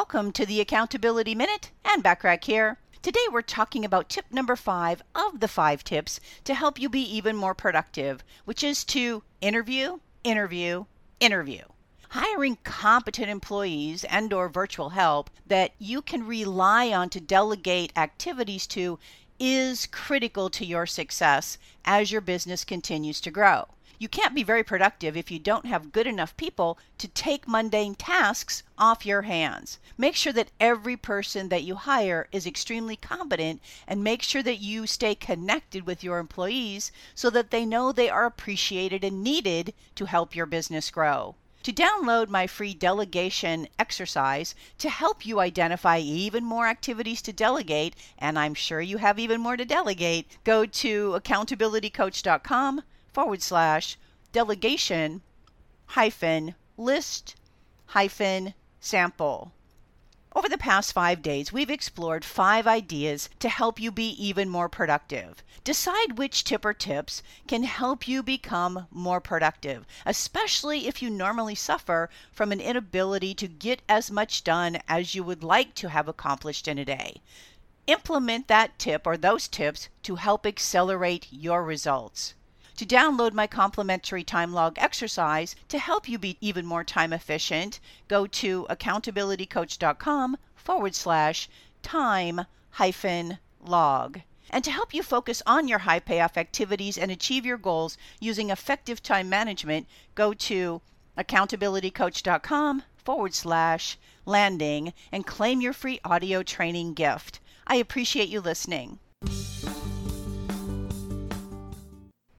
Welcome to the Accountability Minute and Backrack here. Today we're talking about tip number five of the five tips to help you be even more productive, which is to interview, interview, interview. Hiring competent employees and or virtual help that you can rely on to delegate activities to is critical to your success as your business continues to grow. You can't be very productive if you don't have good enough people to take mundane tasks off your hands. Make sure that every person that you hire is extremely competent and make sure that you stay connected with your employees so that they know they are appreciated and needed to help your business grow. To download my free delegation exercise to help you identify even more activities to delegate, and I'm sure you have even more to delegate, go to accountabilitycoach.com forward slash delegation hyphen list hyphen sample. Over the past five days, we've explored five ideas to help you be even more productive. Decide which tip or tips can help you become more productive, especially if you normally suffer from an inability to get as much done as you would like to have accomplished in a day. Implement that tip or those tips to help accelerate your results. To download my complimentary time log exercise to help you be even more time efficient, go to accountabilitycoach.com forward slash time hyphen log. And to help you focus on your high payoff activities and achieve your goals using effective time management, go to accountabilitycoach.com forward slash landing and claim your free audio training gift. I appreciate you listening.